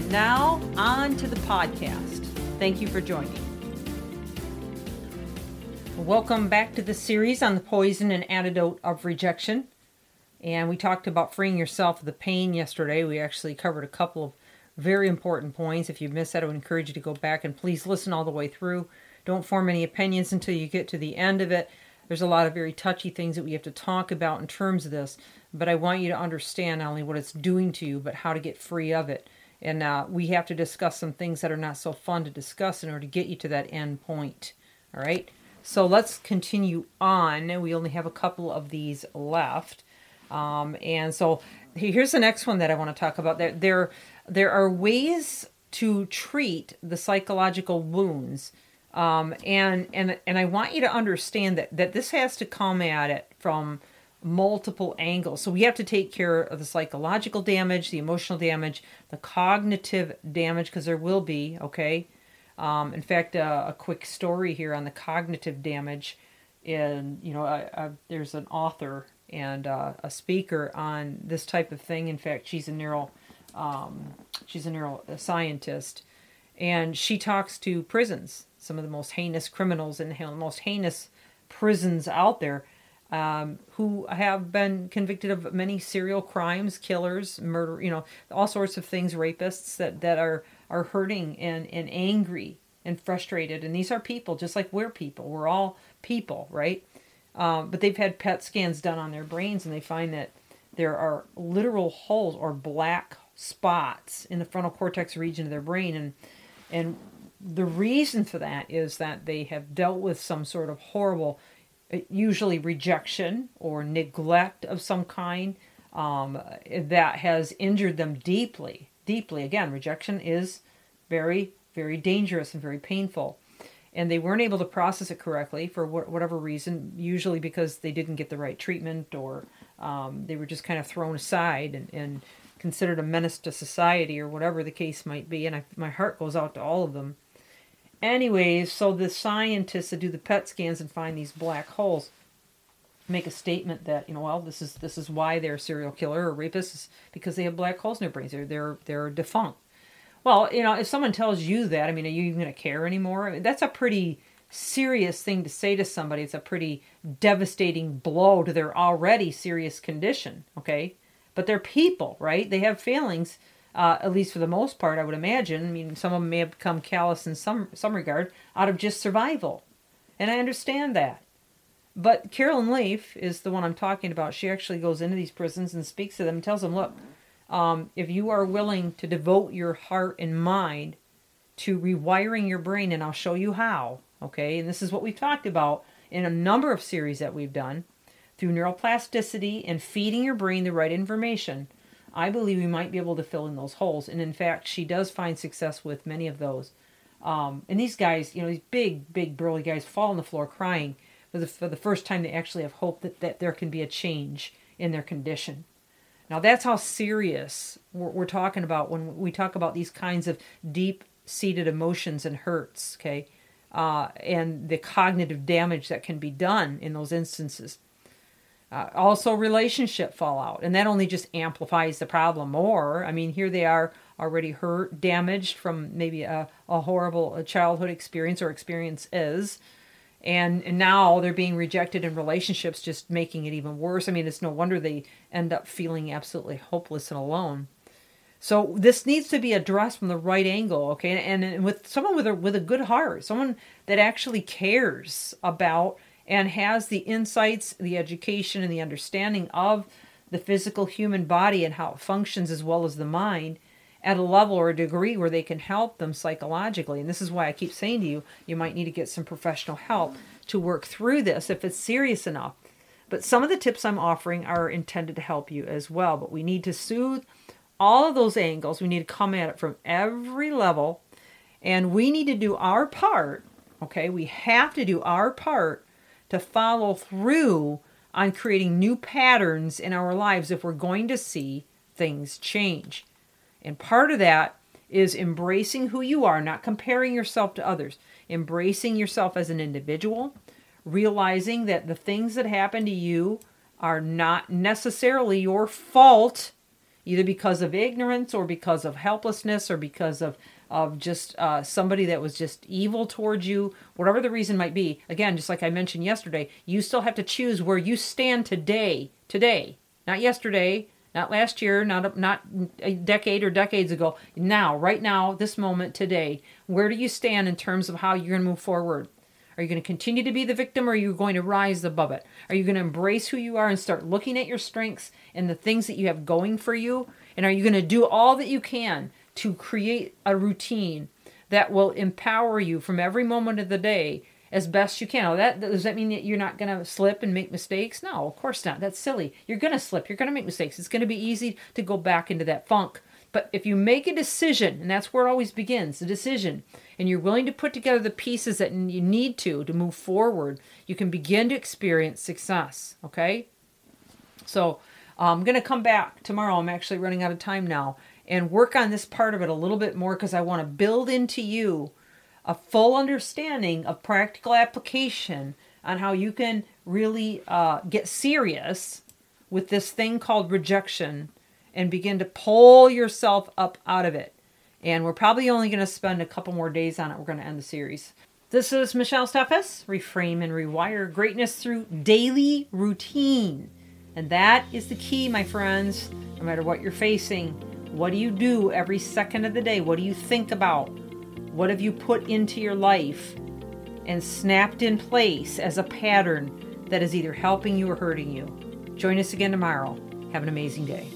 And now, on to the podcast. Thank you for joining. Welcome back to the series on the poison and antidote of rejection. And we talked about freeing yourself of the pain yesterday. We actually covered a couple of very important points. If you missed that, I would encourage you to go back and please listen all the way through. Don't form any opinions until you get to the end of it there's a lot of very touchy things that we have to talk about in terms of this, but I want you to understand not only what it's doing to you, but how to get free of it. And uh, we have to discuss some things that are not so fun to discuss in order to get you to that end point. All right. So let's continue on. We only have a couple of these left. Um, and so here's the next one that I want to talk about. There, there, there are ways to treat the psychological wounds um, and and and I want you to understand that that this has to come at it from multiple angles. So we have to take care of the psychological damage, the emotional damage, the cognitive damage, because there will be. Okay. Um, in fact, uh, a quick story here on the cognitive damage. And, you know, I, I, there's an author and uh, a speaker on this type of thing. In fact, she's a neural, um, she's a neuroscientist, and she talks to prisons some of the most heinous criminals in the most heinous prisons out there um, who have been convicted of many serial crimes, killers, murder, you know, all sorts of things, rapists that, that are, are hurting and, and angry and frustrated. And these are people just like we're people. We're all people, right? Um, but they've had PET scans done on their brains and they find that there are literal holes or black spots in the frontal cortex region of their brain. And, and the reason for that is that they have dealt with some sort of horrible, usually rejection or neglect of some kind um, that has injured them deeply. Deeply. Again, rejection is very, very dangerous and very painful. And they weren't able to process it correctly for whatever reason, usually because they didn't get the right treatment or um, they were just kind of thrown aside and, and considered a menace to society or whatever the case might be. And I, my heart goes out to all of them Anyways, so the scientists that do the PET scans and find these black holes make a statement that you know well this is this is why they're serial killer or rapists because they have black holes in their brains. They're they're they're defunct. Well you know if someone tells you that i mean are you even going to care anymore? I mean, that's a pretty serious thing to say to somebody. It's a pretty devastating blow to their already serious condition okay? But they're people right? They have feelings uh, at least for the most part, I would imagine. I mean, some of them may have become callous in some some regard out of just survival, and I understand that. But Caroline Leaf is the one I'm talking about. She actually goes into these prisons and speaks to them and tells them, "Look, um, if you are willing to devote your heart and mind to rewiring your brain, and I'll show you how." Okay, and this is what we've talked about in a number of series that we've done through neuroplasticity and feeding your brain the right information I believe we might be able to fill in those holes. And in fact, she does find success with many of those. Um, and these guys, you know, these big, big, burly guys fall on the floor crying for the, for the first time they actually have hope that, that there can be a change in their condition. Now, that's how serious we're, we're talking about when we talk about these kinds of deep seated emotions and hurts, okay? Uh, and the cognitive damage that can be done in those instances. Uh, also, relationship fallout, and that only just amplifies the problem more. I mean, here they are already hurt, damaged from maybe a, a horrible childhood experience or experience is, and, and now they're being rejected in relationships, just making it even worse. I mean, it's no wonder they end up feeling absolutely hopeless and alone. So this needs to be addressed from the right angle, okay? And, and with someone with a with a good heart, someone that actually cares about and has the insights, the education, and the understanding of the physical human body and how it functions as well as the mind at a level or a degree where they can help them psychologically. And this is why I keep saying to you, you might need to get some professional help to work through this if it's serious enough. But some of the tips I'm offering are intended to help you as well. But we need to soothe all of those angles. We need to come at it from every level. And we need to do our part. Okay, we have to do our part to follow through on creating new patterns in our lives if we're going to see things change. And part of that is embracing who you are, not comparing yourself to others, embracing yourself as an individual, realizing that the things that happen to you are not necessarily your fault, either because of ignorance or because of helplessness or because of of just uh, somebody that was just evil towards you, whatever the reason might be. Again, just like I mentioned yesterday, you still have to choose where you stand today. Today, not yesterday, not last year, not not a decade or decades ago. Now, right now, this moment, today, where do you stand in terms of how you're going to move forward? Are you going to continue to be the victim or are you going to rise above it? Are you going to embrace who you are and start looking at your strengths and the things that you have going for you? And are you going to do all that you can to create a routine that will empower you from every moment of the day as best you can. Now, that does that mean that you're not going to slip and make mistakes? No, of course not. That's silly. You're going to slip. You're going to make mistakes. It's going to be easy to go back into that funk. But if you make a decision, and that's where it always begins, the decision, and you're willing to put together the pieces that you need to to move forward, you can begin to experience success. Okay? So I'm going to come back tomorrow. I'm actually running out of time now and work on this part of it a little bit more because I want to build into you a full understanding of practical application on how you can really uh, get serious with this thing called rejection and begin to pull yourself up out of it. And we're probably only going to spend a couple more days on it. We're going to end the series. This is Michelle Steffes, Reframe and Rewire Greatness Through Daily Routine. And that is the key, my friends, no matter what you're facing. What do you do every second of the day? What do you think about? What have you put into your life and snapped in place as a pattern that is either helping you or hurting you? Join us again tomorrow. Have an amazing day.